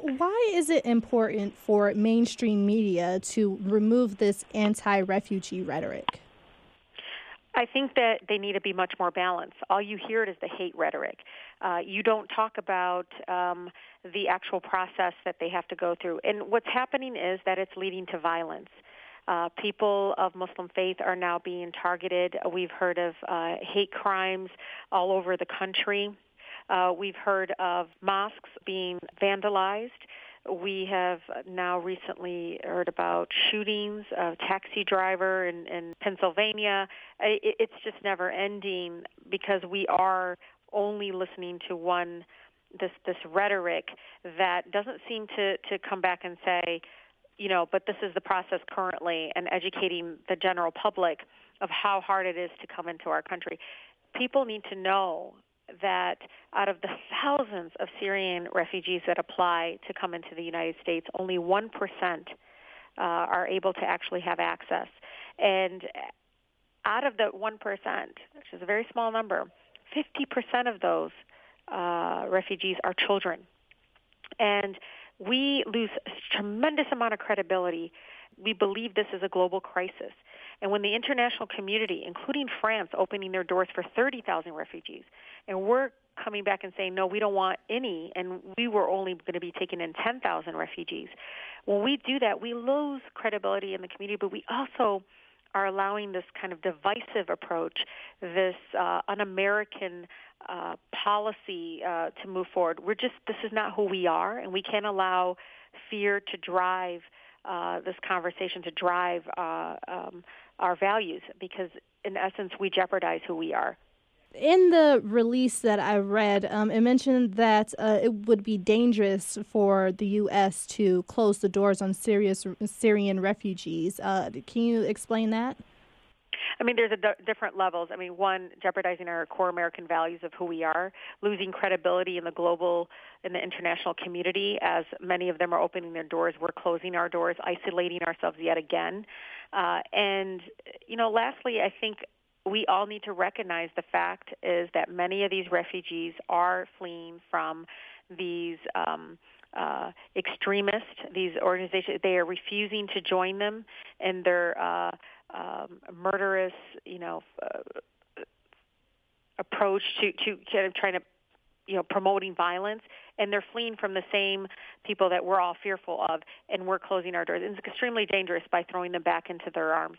Why is it important for mainstream media to remove this anti refugee rhetoric? I think that they need to be much more balanced. All you hear is the hate rhetoric. Uh, you don't talk about um, the actual process that they have to go through. And what's happening is that it's leading to violence. Uh, people of Muslim faith are now being targeted. We've heard of uh, hate crimes all over the country. Uh, we've heard of mosques being vandalized. We have now recently heard about shootings, of taxi driver in, in Pennsylvania. It, it's just never ending because we are only listening to one this this rhetoric that doesn't seem to to come back and say, you know, but this is the process currently, and educating the general public of how hard it is to come into our country. People need to know that out of the thousands of Syrian refugees that apply to come into the United States, only 1% uh, are able to actually have access. And out of the 1%, which is a very small number, 50% of those uh, refugees are children. And we lose a tremendous amount of credibility. We believe this is a global crisis. And when the international community, including France, opening their doors for 30,000 refugees, and we're coming back and saying, no, we don't want any, and we were only going to be taking in 10,000 refugees. When we do that, we lose credibility in the community, but we also are allowing this kind of divisive approach, this uh, un-American uh, policy uh, to move forward. We're just this is not who we are, and we can't allow fear to drive uh, this conversation to drive uh, um, our values because, in essence, we jeopardize who we are in the release that I read, um, it mentioned that uh, it would be dangerous for the U.S. to close the doors on Syria's, Syrian refugees. Uh, can you explain that? I mean, there's a d- different levels. I mean, one, jeopardizing our core American values of who we are, losing credibility in the global, in the international community, as many of them are opening their doors. We're closing our doors, isolating ourselves yet again. Uh, and, you know, lastly, I think we all need to recognize the fact is that many of these refugees are fleeing from these um, uh, extremists, these organizations. They are refusing to join them and their uh, um, murderous, you know, uh, approach to to kind of trying to, you know, promoting violence. And they're fleeing from the same people that we're all fearful of, and we're closing our doors. It's extremely dangerous by throwing them back into their arms.